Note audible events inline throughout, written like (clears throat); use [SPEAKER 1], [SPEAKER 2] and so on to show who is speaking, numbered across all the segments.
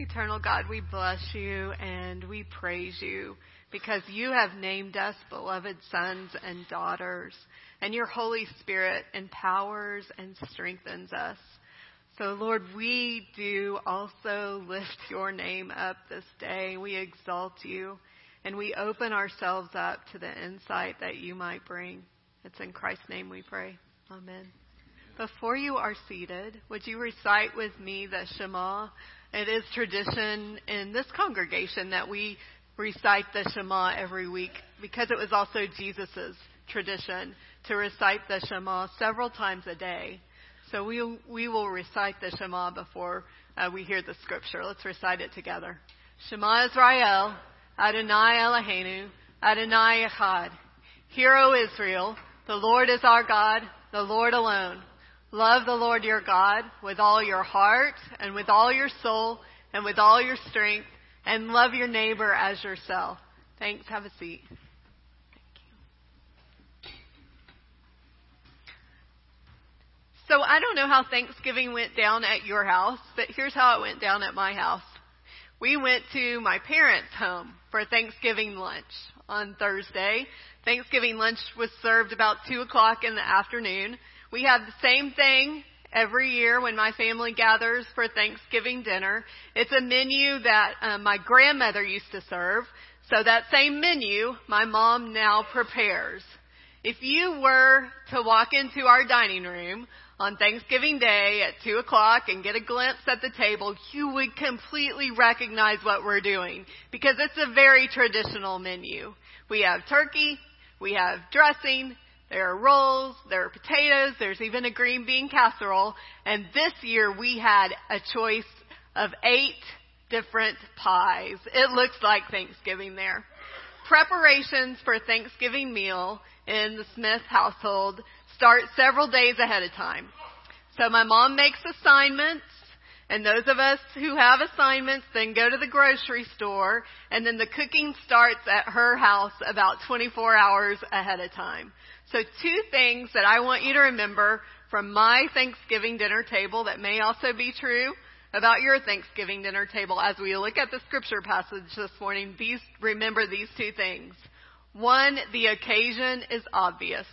[SPEAKER 1] Eternal God, we bless you and we praise you because you have named us beloved sons and daughters, and your Holy Spirit empowers and strengthens us. So, Lord, we do also lift your name up this day. We exalt you and we open ourselves up to the insight that you might bring. It's in Christ's name we pray. Amen. Before you are seated, would you recite with me the Shema? It is tradition in this congregation that we recite the Shema every week because it was also Jesus' tradition to recite the Shema several times a day. So we, we will recite the Shema before uh, we hear the scripture. Let's recite it together. Shema Israel, Adonai Eloheinu, Adonai Echad. Hear, O Israel, the Lord is our God, the Lord alone. Love the Lord your God with all your heart and with all your soul and with all your strength and love your neighbor as yourself. Thanks. Have a seat. So I don't know how Thanksgiving went down at your house, but here's how it went down at my house. We went to my parents' home for Thanksgiving lunch on Thursday. Thanksgiving lunch was served about 2 o'clock in the afternoon. We have the same thing every year when my family gathers for Thanksgiving dinner. It's a menu that uh, my grandmother used to serve. So that same menu, my mom now prepares. If you were to walk into our dining room on Thanksgiving Day at 2 o'clock and get a glimpse at the table, you would completely recognize what we're doing because it's a very traditional menu. We have turkey, we have dressing, there are rolls, there are potatoes, there's even a green bean casserole. And this year we had a choice of eight different pies. It looks like Thanksgiving there. Preparations for Thanksgiving meal in the Smith household start several days ahead of time. So my mom makes assignments and those of us who have assignments then go to the grocery store and then the cooking starts at her house about 24 hours ahead of time. So two things that I want you to remember from my Thanksgiving dinner table that may also be true about your Thanksgiving dinner table as we look at the scripture passage this morning. These, remember these two things. One, the occasion is obvious.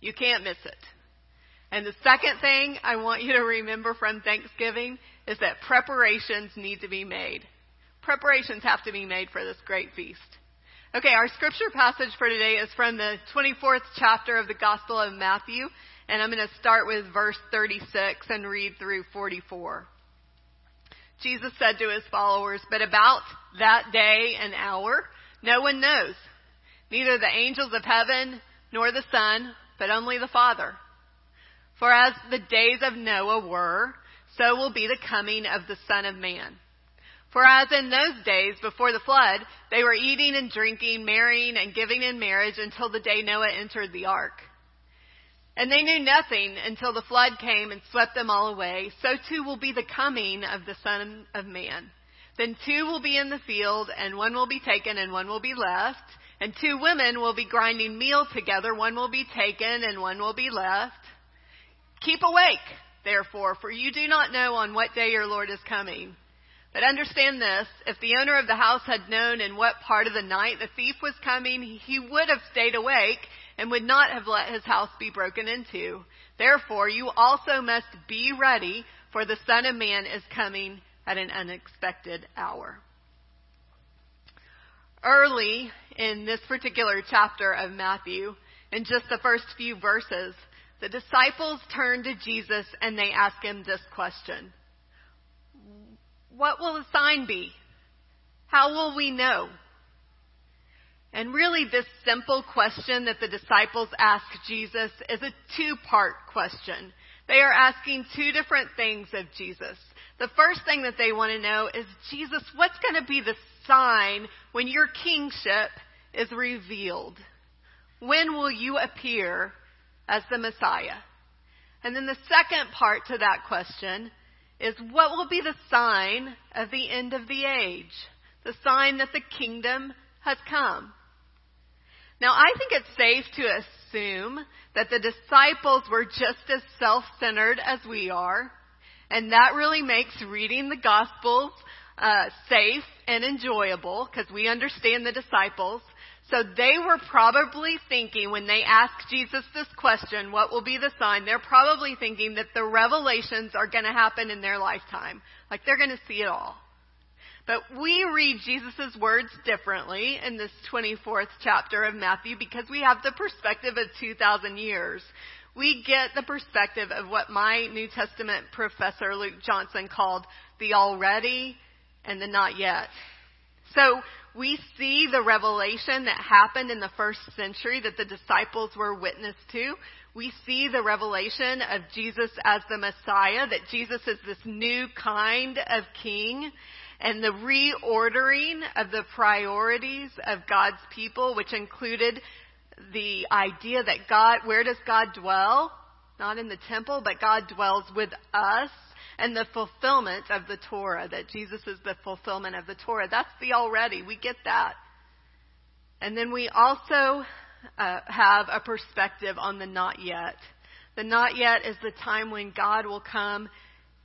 [SPEAKER 1] You can't miss it. And the second thing I want you to remember from Thanksgiving is that preparations need to be made. Preparations have to be made for this great feast. Okay, our scripture passage for today is from the 24th chapter of the Gospel of Matthew, and I'm going to start with verse 36 and read through 44. Jesus said to his followers, But about that day and hour, no one knows, neither the angels of heaven nor the Son, but only the Father. For as the days of Noah were, so will be the coming of the Son of Man. For as in those days before the flood, they were eating and drinking, marrying and giving in marriage until the day Noah entered the ark. And they knew nothing until the flood came and swept them all away. So too will be the coming of the Son of Man. Then two will be in the field, and one will be taken and one will be left. And two women will be grinding meal together, one will be taken and one will be left. Keep awake, therefore, for you do not know on what day your Lord is coming. But understand this, if the owner of the house had known in what part of the night the thief was coming, he would have stayed awake and would not have let his house be broken into. Therefore, you also must be ready, for the Son of Man is coming at an unexpected hour. Early in this particular chapter of Matthew, in just the first few verses, the disciples turn to Jesus and they ask him this question what will the sign be? How will we know? And really, this simple question that the disciples ask Jesus is a two part question. They are asking two different things of Jesus. The first thing that they want to know is Jesus, what's going to be the sign when your kingship is revealed? When will you appear as the Messiah? And then the second part to that question is what will be the sign of the end of the age? The sign that the kingdom has come. Now, I think it's safe to assume that the disciples were just as self-centered as we are, And that really makes reading the Gospels uh, safe and enjoyable because we understand the disciples. So they were probably thinking when they asked Jesus this question, what will be the sign? They're probably thinking that the revelations are going to happen in their lifetime. Like they're going to see it all. But we read Jesus' words differently in this 24th chapter of Matthew because we have the perspective of 2,000 years. We get the perspective of what my New Testament professor Luke Johnson called the already and the not yet. So we see the revelation that happened in the first century that the disciples were witness to. We see the revelation of Jesus as the Messiah, that Jesus is this new kind of king, and the reordering of the priorities of God's people, which included the idea that God, where does God dwell? Not in the temple, but God dwells with us and the fulfillment of the Torah, that Jesus is the fulfillment of the Torah. That's the already. We get that. And then we also uh, have a perspective on the not yet. The not yet is the time when God will come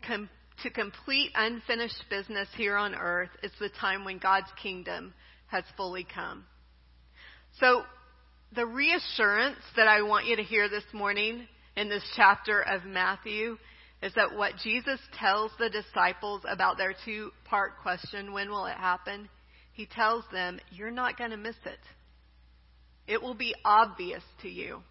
[SPEAKER 1] com- to complete unfinished business here on earth. It's the time when God's kingdom has fully come. So, the reassurance that I want you to hear this morning in this chapter of Matthew is that what Jesus tells the disciples about their two part question, when will it happen? He tells them, you're not going to miss it. It will be obvious to you.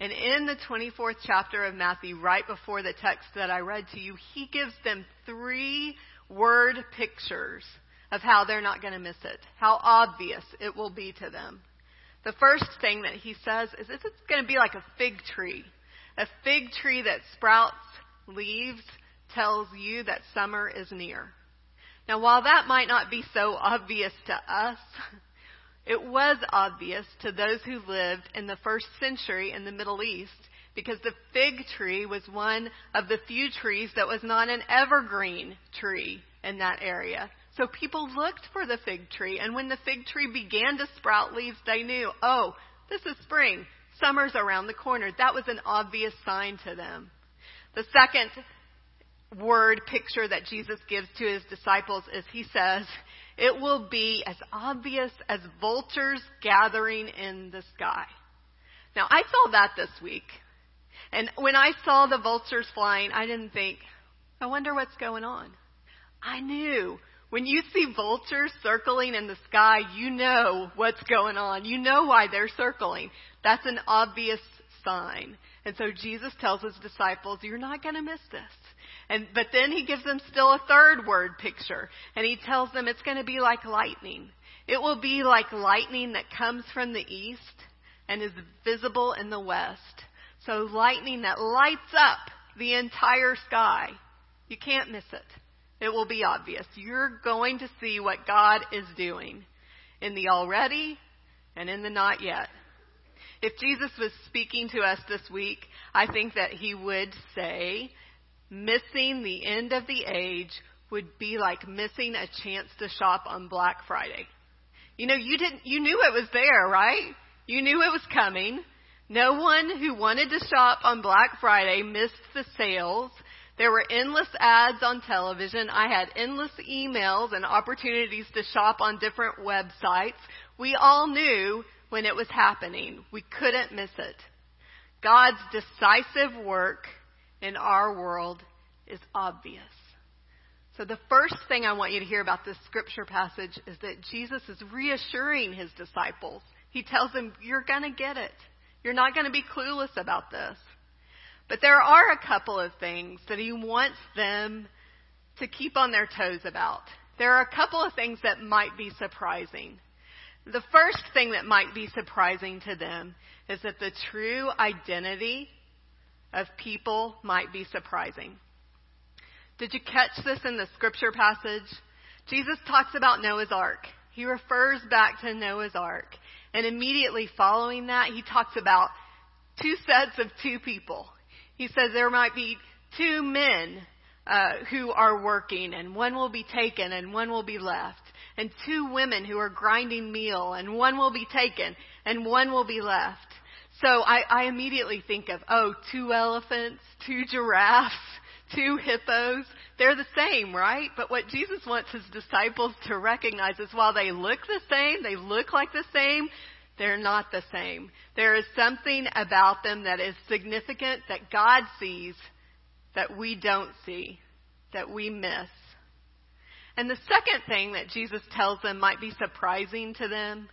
[SPEAKER 1] And in the 24th chapter of Matthew, right before the text that I read to you, he gives them three word pictures of how they're not going to miss it, how obvious it will be to them. The first thing that he says is it's going to be like a fig tree. A fig tree that sprouts leaves tells you that summer is near. Now, while that might not be so obvious to us, it was obvious to those who lived in the first century in the Middle East because the fig tree was one of the few trees that was not an evergreen tree in that area. So people looked for the fig tree, and when the fig tree began to sprout leaves, they knew, oh, this is spring. Summer's around the corner. That was an obvious sign to them. The second word picture that Jesus gives to his disciples is he says, it will be as obvious as vultures gathering in the sky. Now, I saw that this week. And when I saw the vultures flying, I didn't think, I wonder what's going on. I knew when you see vultures circling in the sky, you know what's going on. You know why they're circling. That's an obvious sign. And so Jesus tells his disciples, you're not going to miss this. And, but then he gives them still a third word picture. And he tells them it's going to be like lightning. It will be like lightning that comes from the east and is visible in the west. So lightning that lights up the entire sky. You can't miss it it will be obvious. You're going to see what God is doing in the already and in the not yet. If Jesus was speaking to us this week, I think that he would say, missing the end of the age would be like missing a chance to shop on Black Friday. You know, you didn't, you knew it was there, right? You knew it was coming. No one who wanted to shop on Black Friday missed the sales. There were endless ads on television. I had endless emails and opportunities to shop on different websites. We all knew when it was happening. We couldn't miss it. God's decisive work in our world is obvious. So the first thing I want you to hear about this scripture passage is that Jesus is reassuring his disciples. He tells them, you're gonna get it. You're not gonna be clueless about this. But there are a couple of things that he wants them to keep on their toes about. There are a couple of things that might be surprising. The first thing that might be surprising to them is that the true identity of people might be surprising. Did you catch this in the scripture passage? Jesus talks about Noah's Ark. He refers back to Noah's Ark. And immediately following that, he talks about two sets of two people. He says there might be two men uh, who are working, and one will be taken and one will be left. And two women who are grinding meal, and one will be taken and one will be left. So I, I immediately think of, oh, two elephants, two giraffes, (laughs) two hippos, they're the same, right? But what Jesus wants his disciples to recognize is while they look the same, they look like the same, they're not the same. There is something about them that is significant that God sees that we don't see, that we miss. And the second thing that Jesus tells them might be surprising to them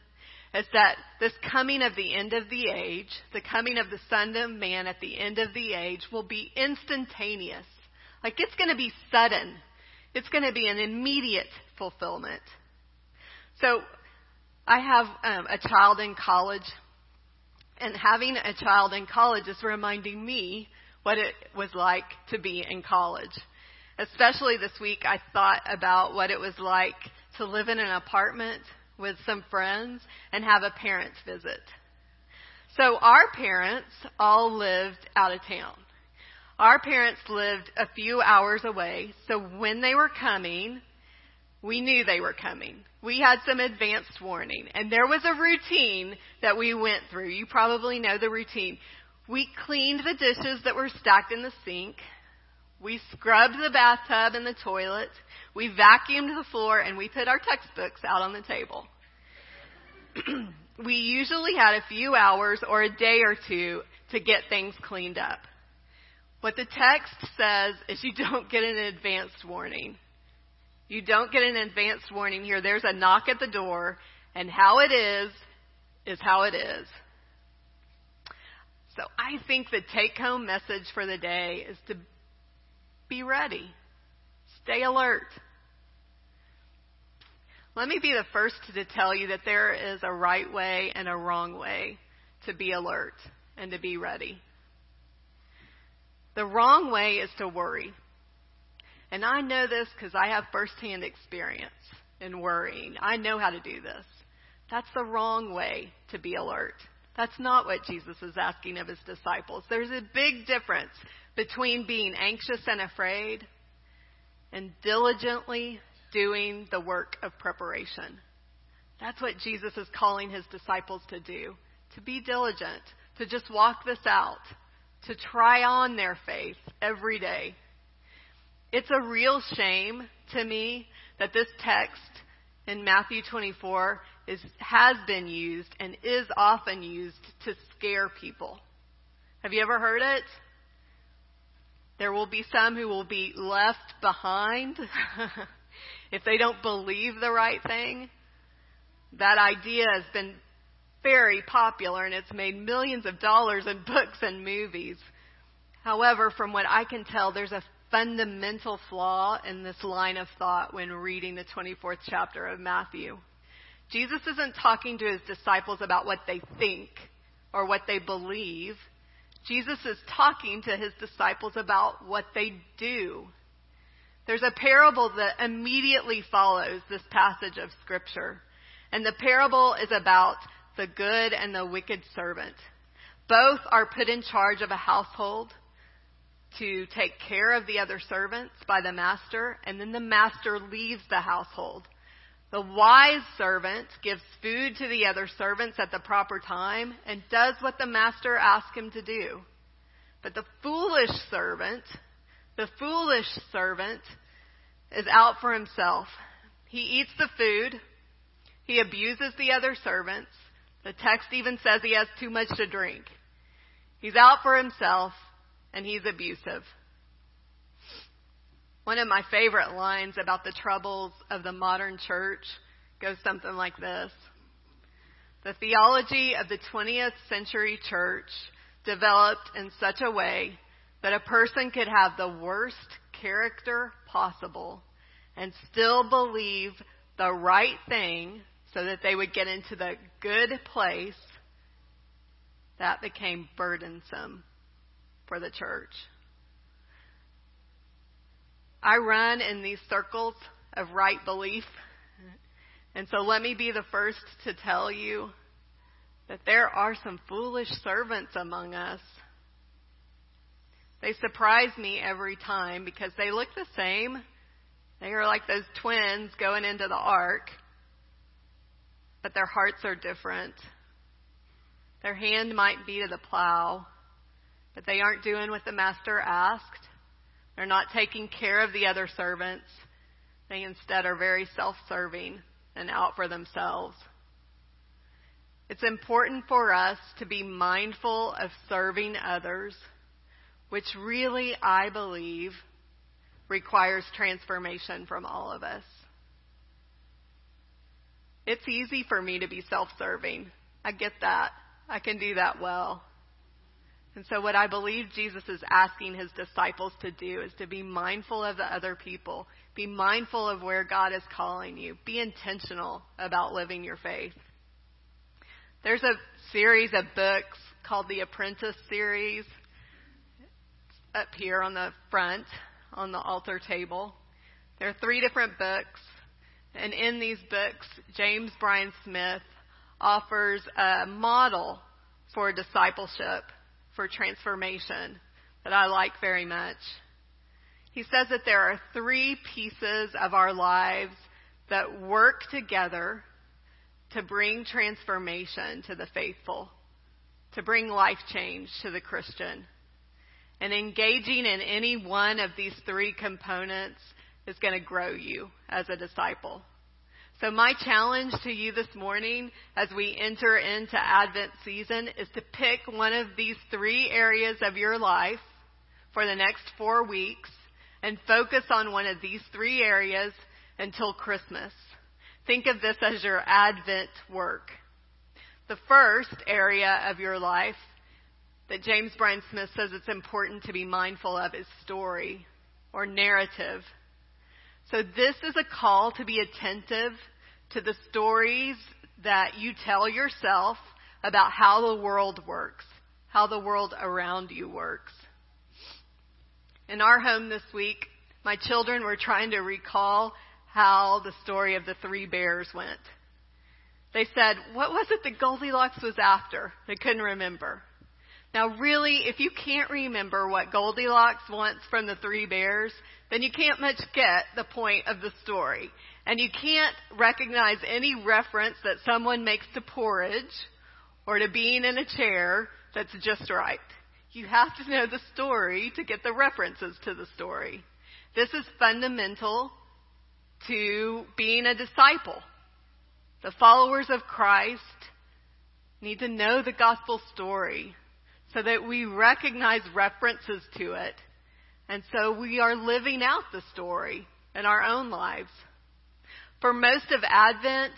[SPEAKER 1] is that this coming of the end of the age, the coming of the Son of Man at the end of the age, will be instantaneous. Like it's going to be sudden. It's going to be an immediate fulfillment. So I have um, a child in college, and having a child in college is reminding me what it was like to be in college. Especially this week, I thought about what it was like to live in an apartment with some friends and have a parents visit. So our parents all lived out of town. Our parents lived a few hours away, so when they were coming, we knew they were coming. We had some advanced warning, and there was a routine that we went through. You probably know the routine. We cleaned the dishes that were stacked in the sink. We scrubbed the bathtub and the toilet. We vacuumed the floor and we put our textbooks out on the table. (clears throat) we usually had a few hours or a day or two to get things cleaned up. What the text says is you don't get an advanced warning. You don't get an advanced warning here. There's a knock at the door, and how it is, is how it is. So I think the take home message for the day is to be ready. Stay alert. Let me be the first to tell you that there is a right way and a wrong way to be alert and to be ready. The wrong way is to worry. And I know this because I have firsthand experience in worrying. I know how to do this. That's the wrong way to be alert. That's not what Jesus is asking of his disciples. There's a big difference between being anxious and afraid and diligently doing the work of preparation. That's what Jesus is calling his disciples to do to be diligent, to just walk this out, to try on their faith every day. It's a real shame to me that this text in Matthew 24 is, has been used and is often used to scare people. Have you ever heard it? There will be some who will be left behind (laughs) if they don't believe the right thing. That idea has been very popular and it's made millions of dollars in books and movies. However, from what I can tell, there's a fundamental flaw in this line of thought when reading the 24th chapter of Matthew. Jesus isn't talking to his disciples about what they think or what they believe. Jesus is talking to his disciples about what they do. There's a parable that immediately follows this passage of Scripture. And the parable is about the good and the wicked servant. Both are put in charge of a household to take care of the other servants by the master, and then the master leaves the household. The wise servant gives food to the other servants at the proper time and does what the master asks him to do. But the foolish servant, the foolish servant is out for himself. He eats the food. He abuses the other servants. The text even says he has too much to drink. He's out for himself and he's abusive. One of my favorite lines about the troubles of the modern church goes something like this. The theology of the 20th century church developed in such a way that a person could have the worst character possible and still believe the right thing so that they would get into the good place, that became burdensome for the church. I run in these circles of right belief. And so let me be the first to tell you that there are some foolish servants among us. They surprise me every time because they look the same. They are like those twins going into the ark, but their hearts are different. Their hand might be to the plow, but they aren't doing what the master asked. They're not taking care of the other servants. They instead are very self serving and out for themselves. It's important for us to be mindful of serving others, which really, I believe, requires transformation from all of us. It's easy for me to be self serving. I get that. I can do that well. And so, what I believe Jesus is asking his disciples to do is to be mindful of the other people, be mindful of where God is calling you, be intentional about living your faith. There's a series of books called the Apprentice series up here on the front on the altar table. There are three different books, and in these books, James Bryan Smith offers a model for discipleship, for transformation that I like very much. He says that there are three pieces of our lives that work together to bring transformation to the faithful, to bring life change to the Christian. And engaging in any one of these three components is going to grow you as a disciple. So my challenge to you this morning as we enter into Advent season is to pick one of these three areas of your life for the next four weeks and focus on one of these three areas until Christmas. Think of this as your Advent work. The first area of your life that James Bryan Smith says it's important to be mindful of is story or narrative. So this is a call to be attentive to the stories that you tell yourself about how the world works, how the world around you works. In our home this week, my children were trying to recall how the story of the three bears went. They said, What was it that Goldilocks was after? They couldn't remember. Now, really, if you can't remember what Goldilocks wants from the three bears, then you can't much get the point of the story. And you can't recognize any reference that someone makes to porridge or to being in a chair that's just right. You have to know the story to get the references to the story. This is fundamental to being a disciple. The followers of Christ need to know the gospel story so that we recognize references to it. And so we are living out the story in our own lives. For most of Advent,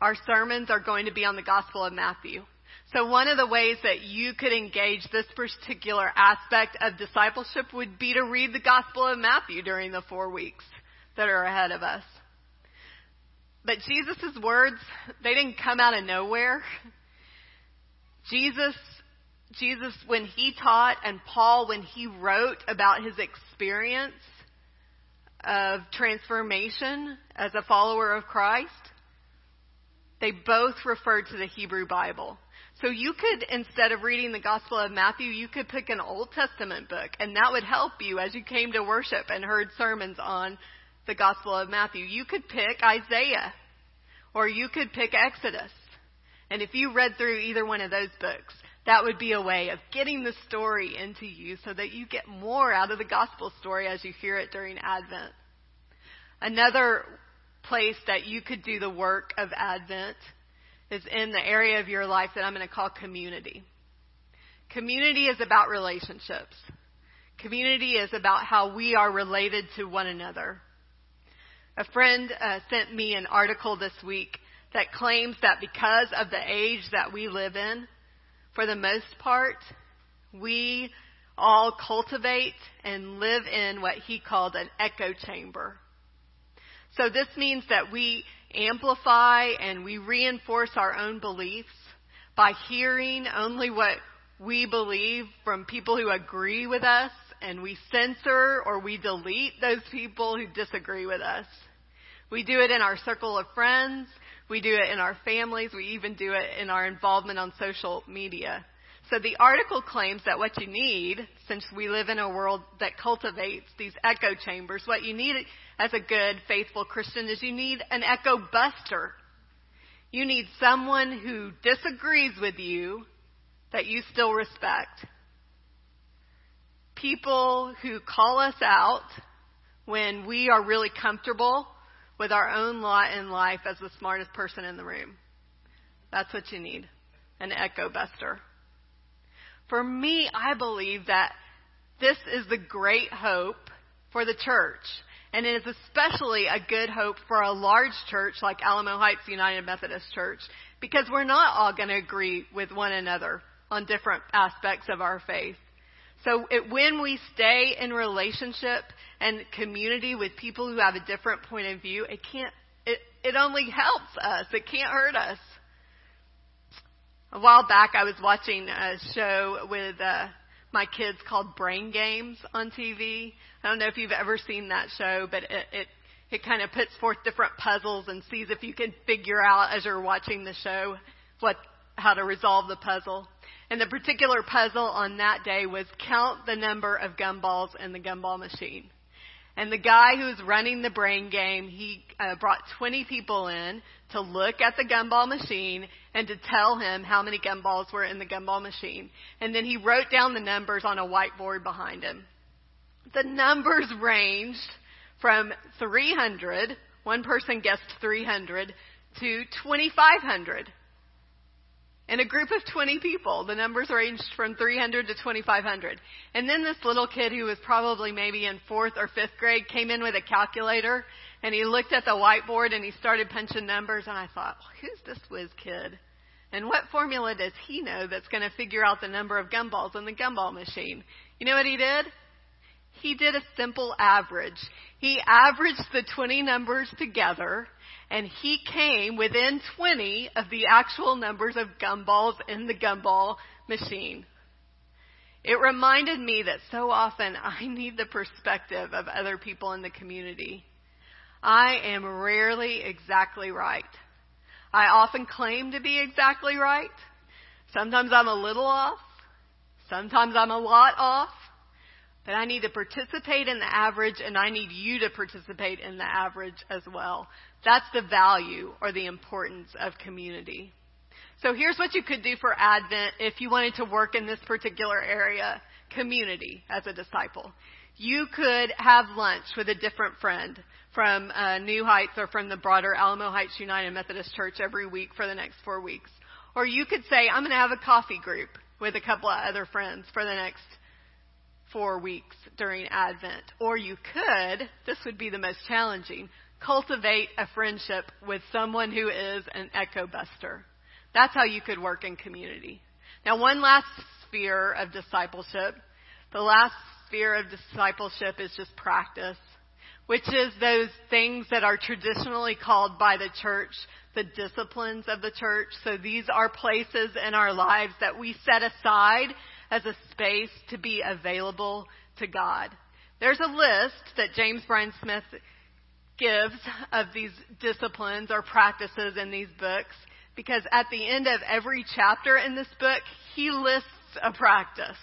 [SPEAKER 1] our sermons are going to be on the Gospel of Matthew. So one of the ways that you could engage this particular aspect of discipleship would be to read the Gospel of Matthew during the four weeks that are ahead of us. But Jesus' words, they didn't come out of nowhere. Jesus Jesus, when he taught, and Paul, when he wrote about his experience of transformation as a follower of Christ, they both referred to the Hebrew Bible. So you could, instead of reading the Gospel of Matthew, you could pick an Old Testament book, and that would help you as you came to worship and heard sermons on the Gospel of Matthew. You could pick Isaiah, or you could pick Exodus. And if you read through either one of those books, that would be a way of getting the story into you so that you get more out of the gospel story as you hear it during Advent. Another place that you could do the work of Advent is in the area of your life that I'm going to call community. Community is about relationships. Community is about how we are related to one another. A friend uh, sent me an article this week that claims that because of the age that we live in, for the most part, we all cultivate and live in what he called an echo chamber. So this means that we amplify and we reinforce our own beliefs by hearing only what we believe from people who agree with us and we censor or we delete those people who disagree with us. We do it in our circle of friends. We do it in our families. We even do it in our involvement on social media. So the article claims that what you need, since we live in a world that cultivates these echo chambers, what you need as a good, faithful Christian is you need an echo buster. You need someone who disagrees with you that you still respect. people who call us out when we are really comfortable with our own lot in life as the smartest person in the room. That's what you need. An echo buster. For me, I believe that this is the great hope for the church. And it is especially a good hope for a large church like Alamo Heights United Methodist Church because we're not all going to agree with one another on different aspects of our faith. So it, when we stay in relationship and community with people who have a different point of view, it can't, it, it only helps us. It can't hurt us. A while back, I was watching a show with uh, my kids called Brain Games on TV. I don't know if you've ever seen that show, but it it, it kind of puts forth different puzzles and sees if you can figure out as you're watching the show what how to resolve the puzzle. And the particular puzzle on that day was count the number of gumballs in the gumball machine. And the guy who was running the brain game, he uh, brought 20 people in to look at the gumball machine and to tell him how many gumballs were in the gumball machine. And then he wrote down the numbers on a whiteboard behind him. The numbers ranged from 300, one person guessed 300, to 2,500 in a group of 20 people. The numbers ranged from 300 to 2,500. And then this little kid who was probably maybe in fourth or fifth grade came in with a calculator and he looked at the whiteboard and he started punching numbers and I thought, who's this whiz kid? And what formula does he know that's going to figure out the number of gumballs in the gumball machine? You know what he did? He did a simple average. He averaged the 20 numbers together and he came within 20 of the actual numbers of gumballs in the gumball machine. It reminded me that so often I need the perspective of other people in the community. I am rarely exactly right. I often claim to be exactly right. Sometimes I'm a little off. Sometimes I'm a lot off. But I need to participate in the average and I need you to participate in the average as well. That's the value or the importance of community. So here's what you could do for Advent if you wanted to work in this particular area, community as a disciple. You could have lunch with a different friend from uh, New Heights or from the broader Alamo Heights United Methodist Church every week for the next four weeks. Or you could say, I'm going to have a coffee group with a couple of other friends for the next four weeks during Advent. Or you could, this would be the most challenging, cultivate a friendship with someone who is an echo buster. That's how you could work in community. Now, one last sphere of discipleship. The last sphere of discipleship is just practice, which is those things that are traditionally called by the church the disciplines of the church. So these are places in our lives that we set aside as a space to be available to God. There's a list that James Bryan Smith gives of these disciplines or practices in these books because at the end of every chapter in this book, he lists a practice.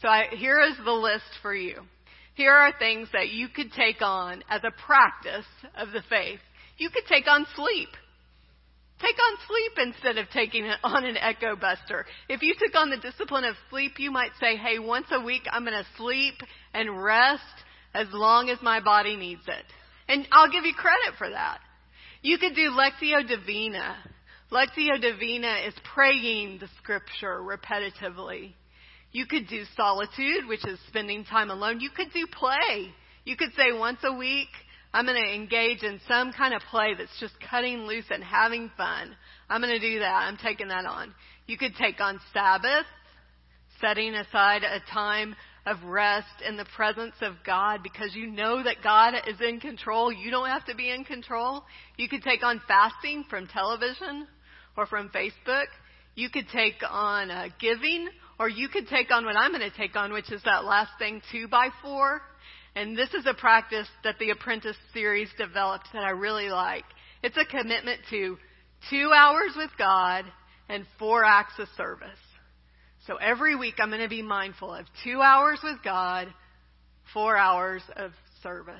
[SPEAKER 1] So I, here is the list for you. Here are things that you could take on as a practice of the faith. You could take on sleep. Take on sleep instead of taking it on an echo buster. If you took on the discipline of sleep, you might say, hey, once a week I'm going to sleep and rest as long as my body needs it. And I'll give you credit for that. You could do Lectio Divina. Lectio Divina is praying the scripture repetitively. You could do solitude, which is spending time alone. You could do play. You could say once a week, I'm going to engage in some kind of play that's just cutting loose and having fun. I'm going to do that. I'm taking that on. You could take on Sabbath, setting aside a time of rest in the presence of God because you know that God is in control. You don't have to be in control. You could take on fasting from television or from Facebook. You could take on uh, giving, or you could take on what I'm going to take on, which is that last thing, two by four. And this is a practice that the Apprentice series developed that I really like. It's a commitment to two hours with God and four acts of service. So every week I'm going to be mindful of two hours with God, four hours of service,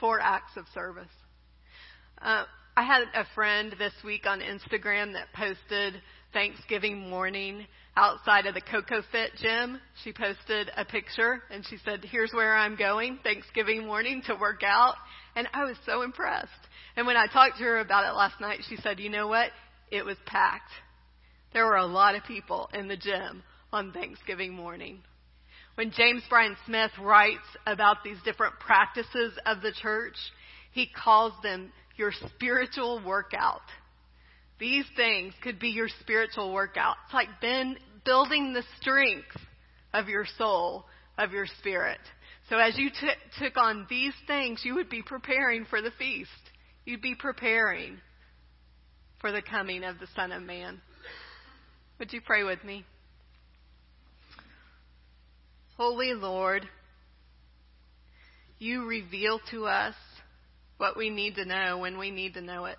[SPEAKER 1] four acts of service. Uh, I had a friend this week on Instagram that posted Thanksgiving morning outside of the Coco Fit gym. She posted a picture and she said, here's where I'm going Thanksgiving morning to work out. And I was so impressed. And when I talked to her about it last night, she said, you know what? It was packed. There were a lot of people in the gym on Thanksgiving morning. When James Bryan Smith writes about these different practices of the church, he calls them your spiritual workout. These things could be your spiritual workout. It's like been building the strength of your soul, of your spirit. So as you t- took on these things, you would be preparing for the feast. You'd be preparing for the coming of the Son of Man. Would you pray with me? Holy Lord, you reveal to us what we need to know when we need to know it.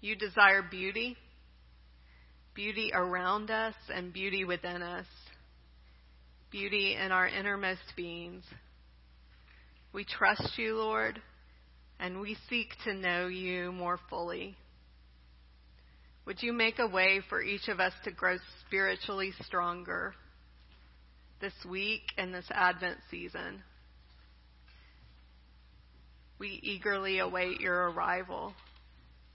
[SPEAKER 1] You desire beauty, beauty around us and beauty within us, beauty in our innermost beings. We trust you, Lord, and we seek to know you more fully. Would you make a way for each of us to grow spiritually stronger this week and this Advent season? We eagerly await your arrival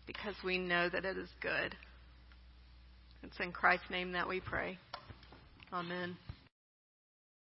[SPEAKER 1] because we know that it is good. It's in Christ's name that we pray. Amen.